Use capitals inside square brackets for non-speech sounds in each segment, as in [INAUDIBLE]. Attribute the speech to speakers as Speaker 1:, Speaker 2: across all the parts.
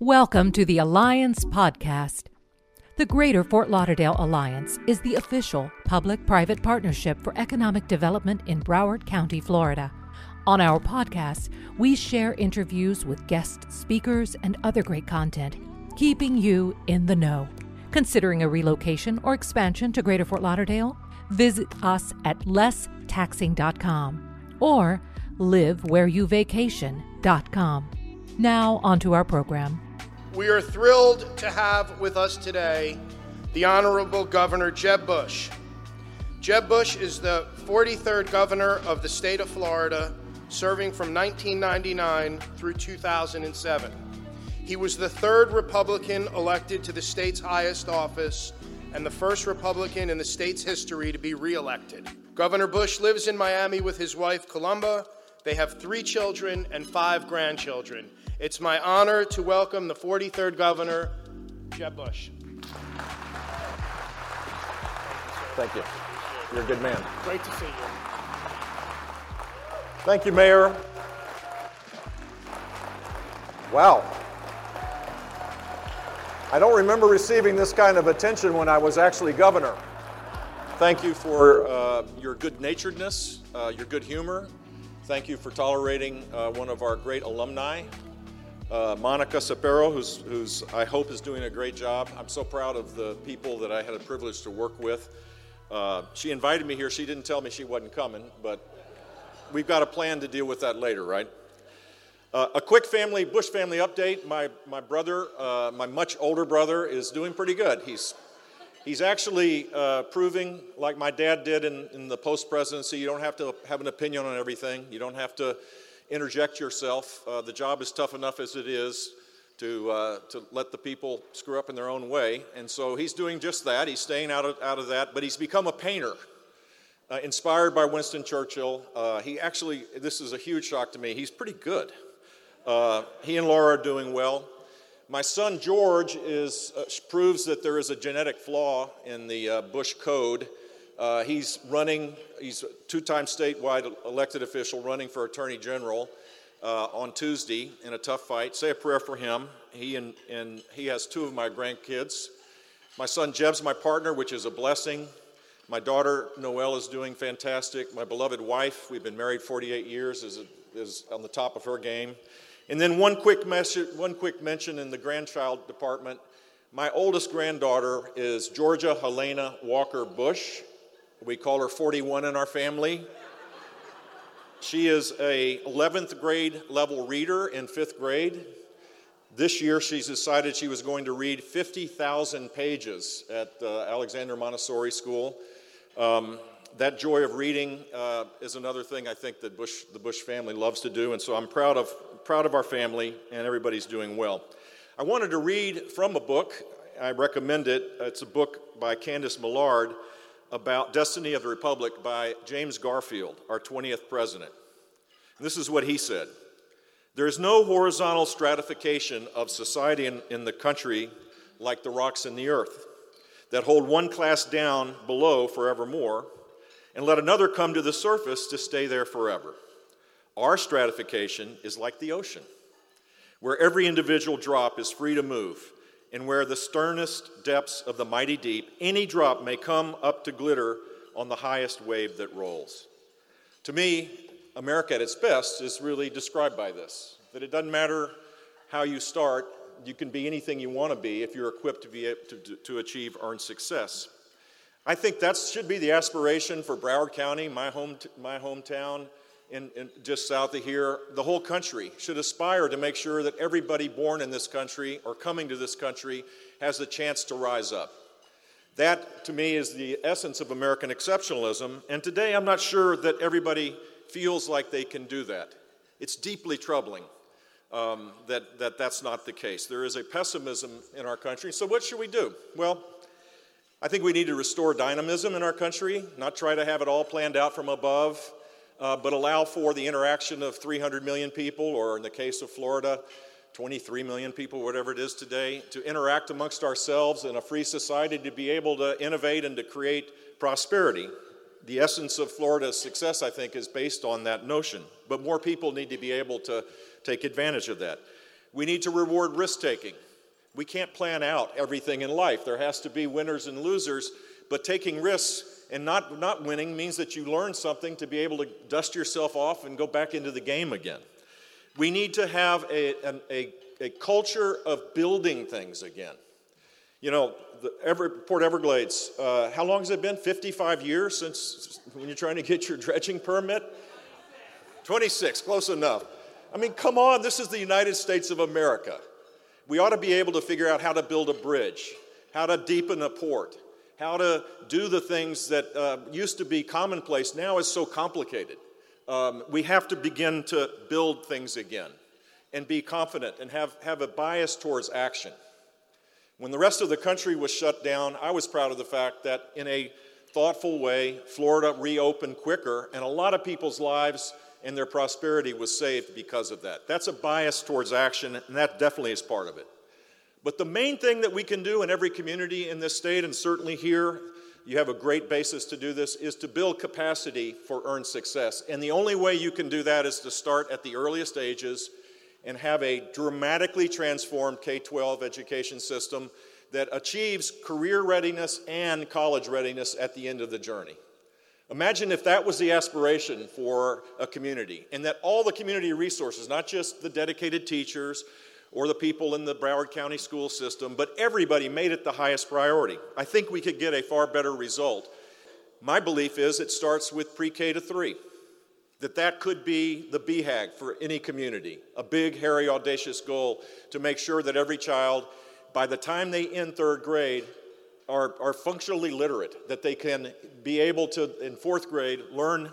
Speaker 1: Welcome to the Alliance Podcast. The Greater Fort Lauderdale Alliance is the official public private partnership for economic development in Broward County, Florida. On our podcast, we share interviews with guest speakers and other great content, keeping you in the know. Considering a relocation or expansion to Greater Fort Lauderdale? Visit us at lesstaxing.com or livewhereyouvacation.com. Now, onto our program.
Speaker 2: We are thrilled to have with us today the Honorable Governor Jeb Bush. Jeb Bush is the 43rd governor of the state of Florida, serving from 1999 through 2007. He was the third Republican elected to the state's highest office and the first Republican in the state's history to be reelected. Governor Bush lives in Miami with his wife, Columba. They have three children and five grandchildren. It's my honor to welcome the 43rd Governor, Jeb Bush.
Speaker 3: Thank you. You're a good man.
Speaker 2: Great to see you.
Speaker 3: Thank you, Mayor. Wow. I don't remember receiving this kind of attention when I was actually governor. Thank you for uh, your good naturedness, uh, your good humor. Thank you for tolerating uh, one of our great alumni, uh, Monica Sapero, who's, who's I hope is doing a great job. I'm so proud of the people that I had a privilege to work with. Uh, she invited me here. She didn't tell me she wasn't coming, but we've got a plan to deal with that later, right? Uh, a quick family, Bush family update. My, my brother, uh, my much older brother, is doing pretty good. He's, he's actually uh, proving, like my dad did in, in the post presidency, you don't have to have an opinion on everything. You don't have to interject yourself. Uh, the job is tough enough as it is to, uh, to let the people screw up in their own way. And so he's doing just that. He's staying out of, out of that, but he's become a painter. Uh, inspired by Winston Churchill, uh, he actually, this is a huge shock to me, he's pretty good. Uh, he and Laura are doing well. My son George is, uh, proves that there is a genetic flaw in the Bush code uh, he's running, he's a two time statewide elected official running for Attorney General uh, on Tuesday in a tough fight. Say a prayer for him. He, and, and he has two of my grandkids. My son Jeb's my partner, which is a blessing. My daughter Noelle is doing fantastic. My beloved wife, we've been married 48 years, is, is on the top of her game. And then one quick, message, one quick mention in the grandchild department. My oldest granddaughter is Georgia Helena Walker Bush. We call her 41 in our family. She is a 11th grade level reader in 5th grade. This year, she's decided she was going to read 50,000 pages at uh, Alexander Montessori School. Um, that joy of reading uh, is another thing I think that Bush, the Bush family loves to do, and so I'm proud of, proud of our family, and everybody's doing well. I wanted to read from a book. I recommend it. It's a book by Candice Millard about Destiny of the Republic by James Garfield, our 20th president. And this is what he said There is no horizontal stratification of society in, in the country like the rocks in the earth that hold one class down below forevermore and let another come to the surface to stay there forever. Our stratification is like the ocean, where every individual drop is free to move and where the sternest depths of the mighty deep, any drop may come up to glitter on the highest wave that rolls. To me, America at its best is really described by this that it doesn't matter how you start, you can be anything you want to be if you're equipped to, be to, to achieve earned success. I think that should be the aspiration for Broward County, my, home, my hometown, in, in, just south of here, the whole country should aspire to make sure that everybody born in this country or coming to this country has the chance to rise up. That, to me, is the essence of American exceptionalism. And today, I'm not sure that everybody feels like they can do that. It's deeply troubling um, that, that that's not the case. There is a pessimism in our country. So, what should we do? Well, I think we need to restore dynamism in our country, not try to have it all planned out from above uh, but allow for the interaction of 300 million people, or in the case of Florida, 23 million people, whatever it is today, to interact amongst ourselves in a free society, to be able to innovate and to create prosperity. The essence of Florida's success, I think, is based on that notion. But more people need to be able to take advantage of that. We need to reward risk taking. We can't plan out everything in life. There has to be winners and losers, but taking risks and not, not winning means that you learn something to be able to dust yourself off and go back into the game again. We need to have a, a, a culture of building things again. You know, the Ever, Port Everglades, uh, how long has it been? 55 years since when you're trying to get your dredging permit? 26, close enough. I mean, come on, this is the United States of America. We ought to be able to figure out how to build a bridge, how to deepen a port, how to do the things that uh, used to be commonplace, now is so complicated. Um, we have to begin to build things again and be confident and have, have a bias towards action. When the rest of the country was shut down, I was proud of the fact that in a thoughtful way, Florida reopened quicker, and a lot of people's lives and their prosperity was saved because of that. That's a bias towards action, and that definitely is part of it. But the main thing that we can do in every community in this state, and certainly here, you have a great basis to do this, is to build capacity for earned success. And the only way you can do that is to start at the earliest ages and have a dramatically transformed K 12 education system that achieves career readiness and college readiness at the end of the journey. Imagine if that was the aspiration for a community, and that all the community resources, not just the dedicated teachers or the people in the Broward County school system, but everybody made it the highest priority. I think we could get a far better result. My belief is it starts with pre K to 3 that that could be the BHAG for any community, a big, hairy, audacious goal to make sure that every child, by the time they end third grade, are, are functionally literate, that they can be able to, in fourth grade, learn,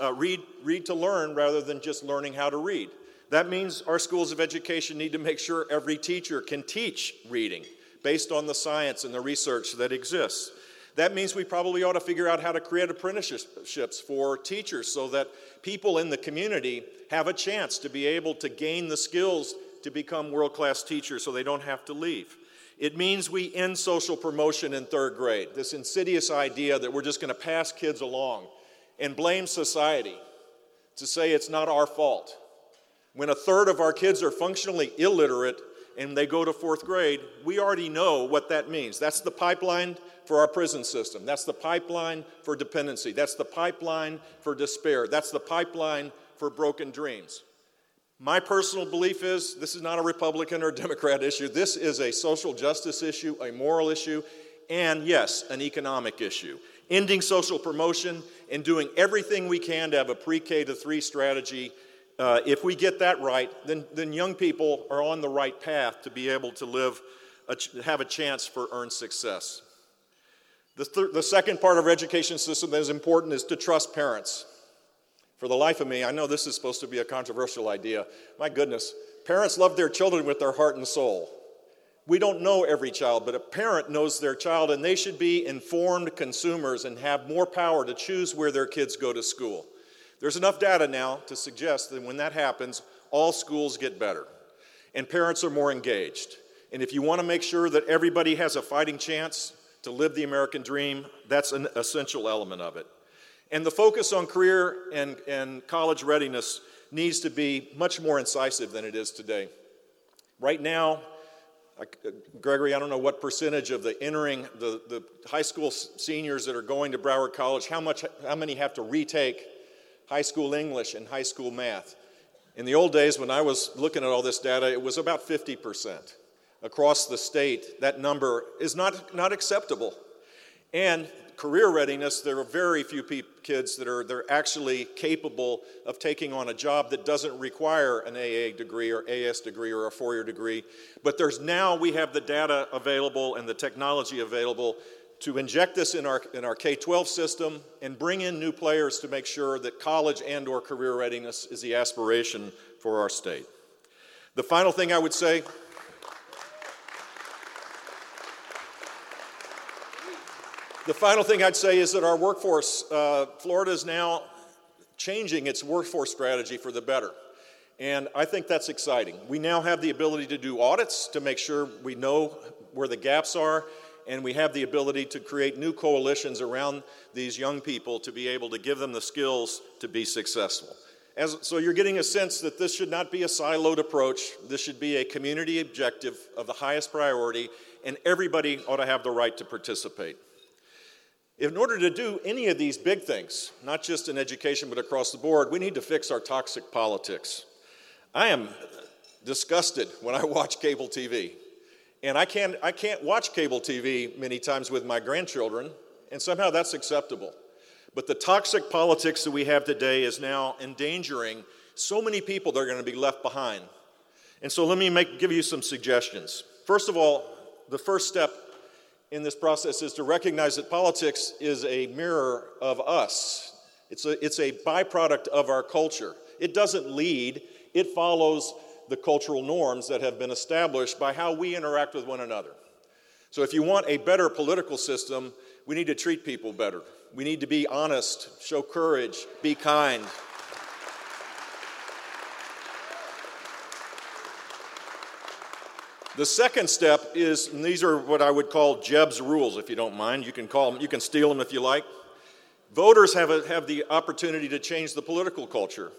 Speaker 3: uh, read, read to learn rather than just learning how to read. That means our schools of education need to make sure every teacher can teach reading based on the science and the research that exists. That means we probably ought to figure out how to create apprenticeships for teachers so that people in the community have a chance to be able to gain the skills to become world class teachers so they don't have to leave. It means we end social promotion in third grade, this insidious idea that we're just going to pass kids along and blame society to say it's not our fault. When a third of our kids are functionally illiterate and they go to fourth grade, we already know what that means. That's the pipeline for our prison system. That's the pipeline for dependency. That's the pipeline for despair. That's the pipeline for broken dreams. My personal belief is this is not a Republican or [LAUGHS] Democrat issue. This is a social justice issue, a moral issue, and yes, an economic issue. Ending social promotion and doing everything we can to have a pre K to 3 strategy. Uh, if we get that right, then, then young people are on the right path to be able to live, a, have a chance for earned success. The, th- the second part of our education system that is important is to trust parents. For the life of me, I know this is supposed to be a controversial idea. My goodness, parents love their children with their heart and soul. We don't know every child, but a parent knows their child, and they should be informed consumers and have more power to choose where their kids go to school. There's enough data now to suggest that when that happens, all schools get better and parents are more engaged. And if you want to make sure that everybody has a fighting chance to live the American dream, that's an essential element of it. And the focus on career and, and college readiness needs to be much more incisive than it is today. Right now, Gregory, I don't know what percentage of the entering the, the high school seniors that are going to Broward College, how much how many have to retake high school English and high school math? In the old days when I was looking at all this data, it was about 50%. Across the state, that number is not, not acceptable. And career readiness, there are very few kids that are they're actually capable of taking on a job that doesn't require an AA degree or AS degree or a four-year degree. But there's now we have the data available and the technology available to inject this in our in our K-12 system and bring in new players to make sure that college and or career readiness is the aspiration for our state. The final thing I would say The final thing I'd say is that our workforce, uh, Florida is now changing its workforce strategy for the better. And I think that's exciting. We now have the ability to do audits to make sure we know where the gaps are, and we have the ability to create new coalitions around these young people to be able to give them the skills to be successful. As, so you're getting a sense that this should not be a siloed approach. This should be a community objective of the highest priority, and everybody ought to have the right to participate. In order to do any of these big things, not just in education but across the board, we need to fix our toxic politics. I am disgusted when I [LAUGHS] watch cable TV. And I can't, I can't watch cable TV many times with my grandchildren, and somehow that's acceptable. But the toxic politics that we have today is now endangering so many people that are going to be left behind. And so let me make, give you some suggestions. First of all, the first step in this process is to recognize that politics is a mirror of us. It's a, it's a byproduct of our culture. It doesn't lead, it follows the cultural norms that have been established by how we interact with one another. So, if you want a better political system, we need to treat people better. We need to be honest, show courage, be kind. The second step is, and these are what I would call Jeb's rules, if you don't mind. You can call them, you can steal them if you like. Voters have, a, have the opportunity to change the political culture.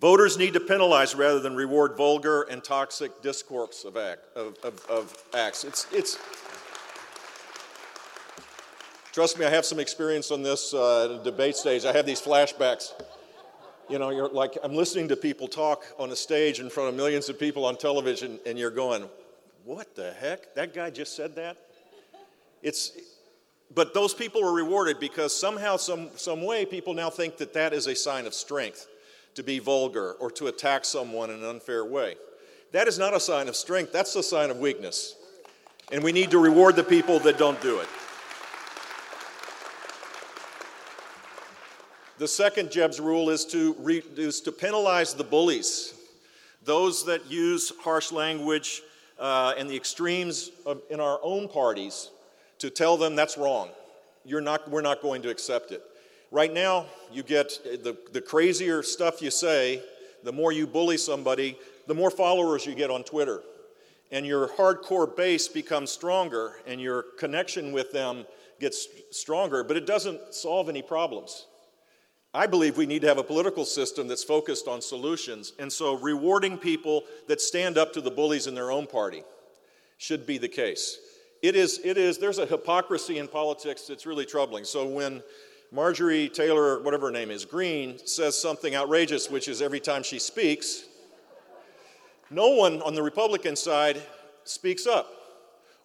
Speaker 3: Voters need to penalize rather than reward vulgar and toxic discourse of, act, of, of, of acts. It's, it's, trust me, I have some experience on this uh, debate stage. I have these flashbacks. You know, you're like, I'm listening to people talk on a stage in front of millions of people on television, and you're going, what the heck? That guy just said that? It's, but those people are rewarded because somehow, some, some way, people now think that that is a sign of strength to be vulgar or to attack someone in an unfair way. That is not a sign of strength, that's a sign of weakness. And we need to reward the people that don't do it. The second Jeb's rule is to, re, is to penalize the bullies, those that use harsh language uh, and the extremes of, in our own parties, to tell them that's wrong. You're not, we're not going to accept it. Right now, you get the, the crazier stuff you say, the more you bully somebody, the more followers you get on Twitter. And your hardcore base becomes stronger and your connection with them gets stronger, but it doesn't solve any problems. I believe we need to have a political system that's focused on solutions, and so rewarding people that stand up to the bullies in their own party should be the case. It is, it is, there's a hypocrisy in politics that's really troubling. So when Marjorie Taylor, whatever her name is, Greene, says something outrageous, which is every time she speaks, no one on the Republican side speaks up.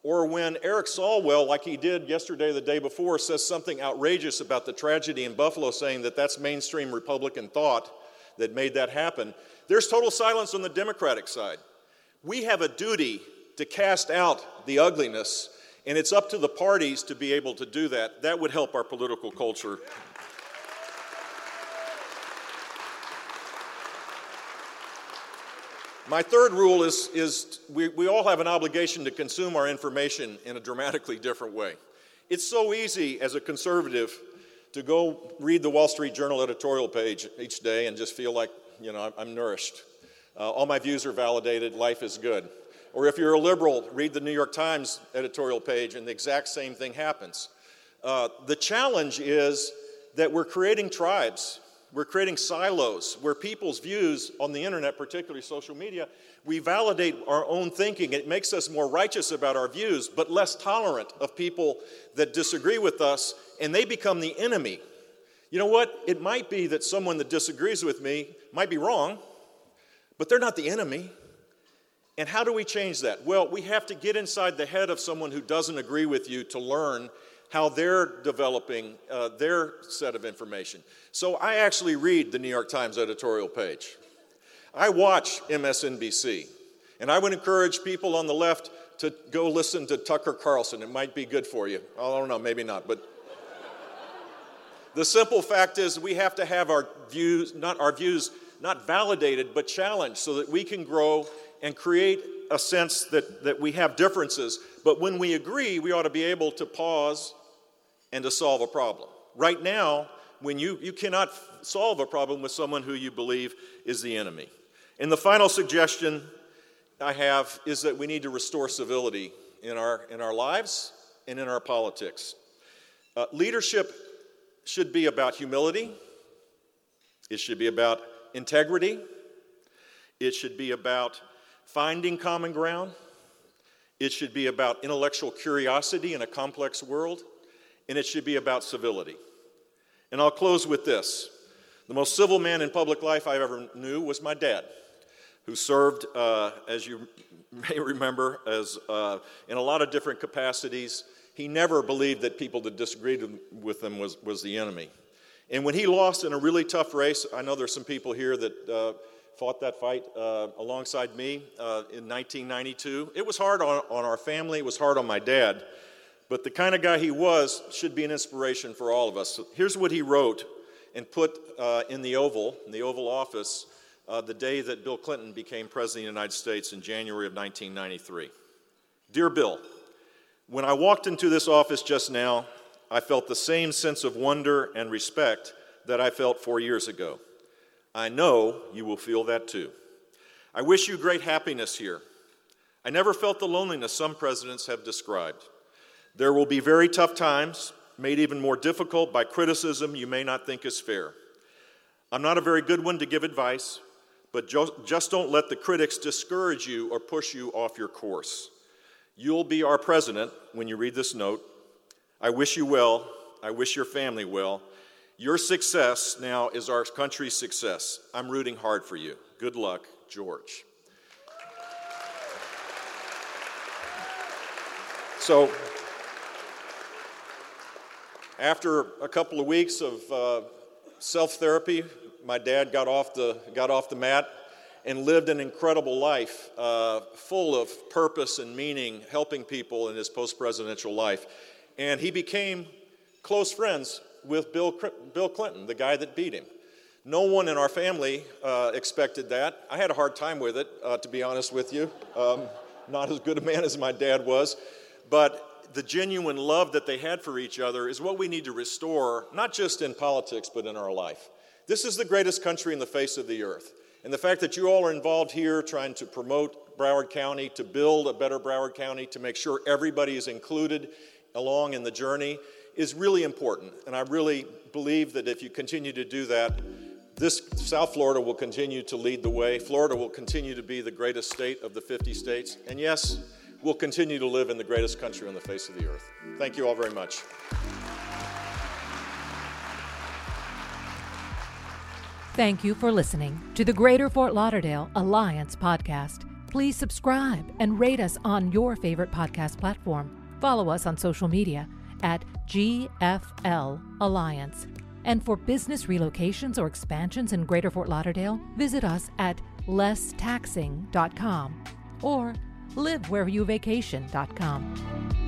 Speaker 3: Or when Eric Swalwell, like he did yesterday the day before, says something outrageous about the tragedy in Buffalo, saying that that's mainstream Republican thought that made that happen, there's total silence on the Democratic side. We have a duty to cast out the ugliness and it's up to the parties to be able to do that. That would help our political culture. My third rule is, is we, we all have an obligation to consume our information in a dramatically different way. It's so easy as a conservative to go read the Wall Street Journal editorial page each day and just feel like, you know, I'm, nourished. Uh, all my views are validated, life is good. Or if you're a liberal, read the New York Times editorial page, and the exact same thing happens. Uh, the challenge is that we're creating tribes, we're creating silos where people's views on the internet, particularly social media, we validate our own thinking. It makes us more righteous about our views, but less tolerant of people that disagree with us, and they become the enemy. You know what? It might be that someone that disagrees with me might be wrong, but they're not the enemy. And how do we change that? Well, we have to get inside the head of someone who doesn't agree with you to learn how they're developing uh, their set of information. So I actually read the New York Times editorial page. I watch MSNBC. And I would encourage people on the left to go listen to Tucker Carlson. It might be good for you. I don't know, maybe not. But [LAUGHS] the simple fact is we have to have our views, not our views, not validated, but challenged so that we can grow and create a sense that, that we have differences. But when we agree, we ought to be able to pause and to solve a problem. Right now, when you, you cannot solve a problem with someone who you believe is the enemy. And the final suggestion I have is that we need to restore civility in our, in our lives and in our politics. Uh, leadership should be about humility, it should be about integrity, it should be about finding common ground, it should be about intellectual curiosity in a complex world, and it should be about civility. And I'll close with this. The most civil man in public life I ever knew was my dad, who served, uh, as you [LAUGHS] may remember, as uh, in a lot of different capacities. He never believed that people that disagreed with him was, was the enemy. And when he lost in a really tough race, I know there's some people here that uh, fought that fight uh, alongside me uh, in 1992. It was hard on, on our family, it was hard on my dad, but the kind of guy he was should be an inspiration for all of us. So here's what he wrote and put uh, in the Oval, in the Oval Office, uh, the day that Bill Clinton became President of the United States in January of 1993. Dear Bill, when I walked into this office just now, I felt the same sense of wonder and respect that I felt four years ago. I know you will feel that too. I wish you great happiness here. I never felt the loneliness some presidents have described. There will be very tough times, made even more difficult by criticism you may not think is fair. I'm not a very good one to give advice, but just don't let the critics discourage you or push you off your course. You'll be our president when you read this note. I wish you well. I wish your family well. Your success now is our country's success. I'm rooting hard for you. Good luck, George. So, after a couple of weeks of uh, self therapy, my dad got off, the, got off the mat and lived an incredible life uh, full of purpose and meaning, helping people in his post presidential life. And he became close friends with Bill, Bill Clinton, the guy that beat him. No one in our family uh, expected that. I had a hard time with it, uh, to be honest with you. Um, not as good a man as my dad was. But the genuine love that they had for each other is what we need to restore, not just in politics, but in our life. This is the greatest country in the face of the earth. And the fact that you all are involved here trying to promote Broward County, to build a better Broward County, to make sure everybody is included along in the journey is really important. And I really believe that if you continue to do that, this South Florida will continue to lead the way. Florida will continue to be the greatest state of the 50 states. And yes, we'll continue to live in the greatest country on the face of the earth. Thank you all very much.
Speaker 1: Thank you for listening to the Greater Fort Lauderdale Alliance podcast. Please subscribe and rate us on your favorite podcast platform. Follow us on social media at GFL Alliance. And for business relocations or expansions in Greater Fort Lauderdale, visit us at lesstaxing.com or livewhereyouvacation.com.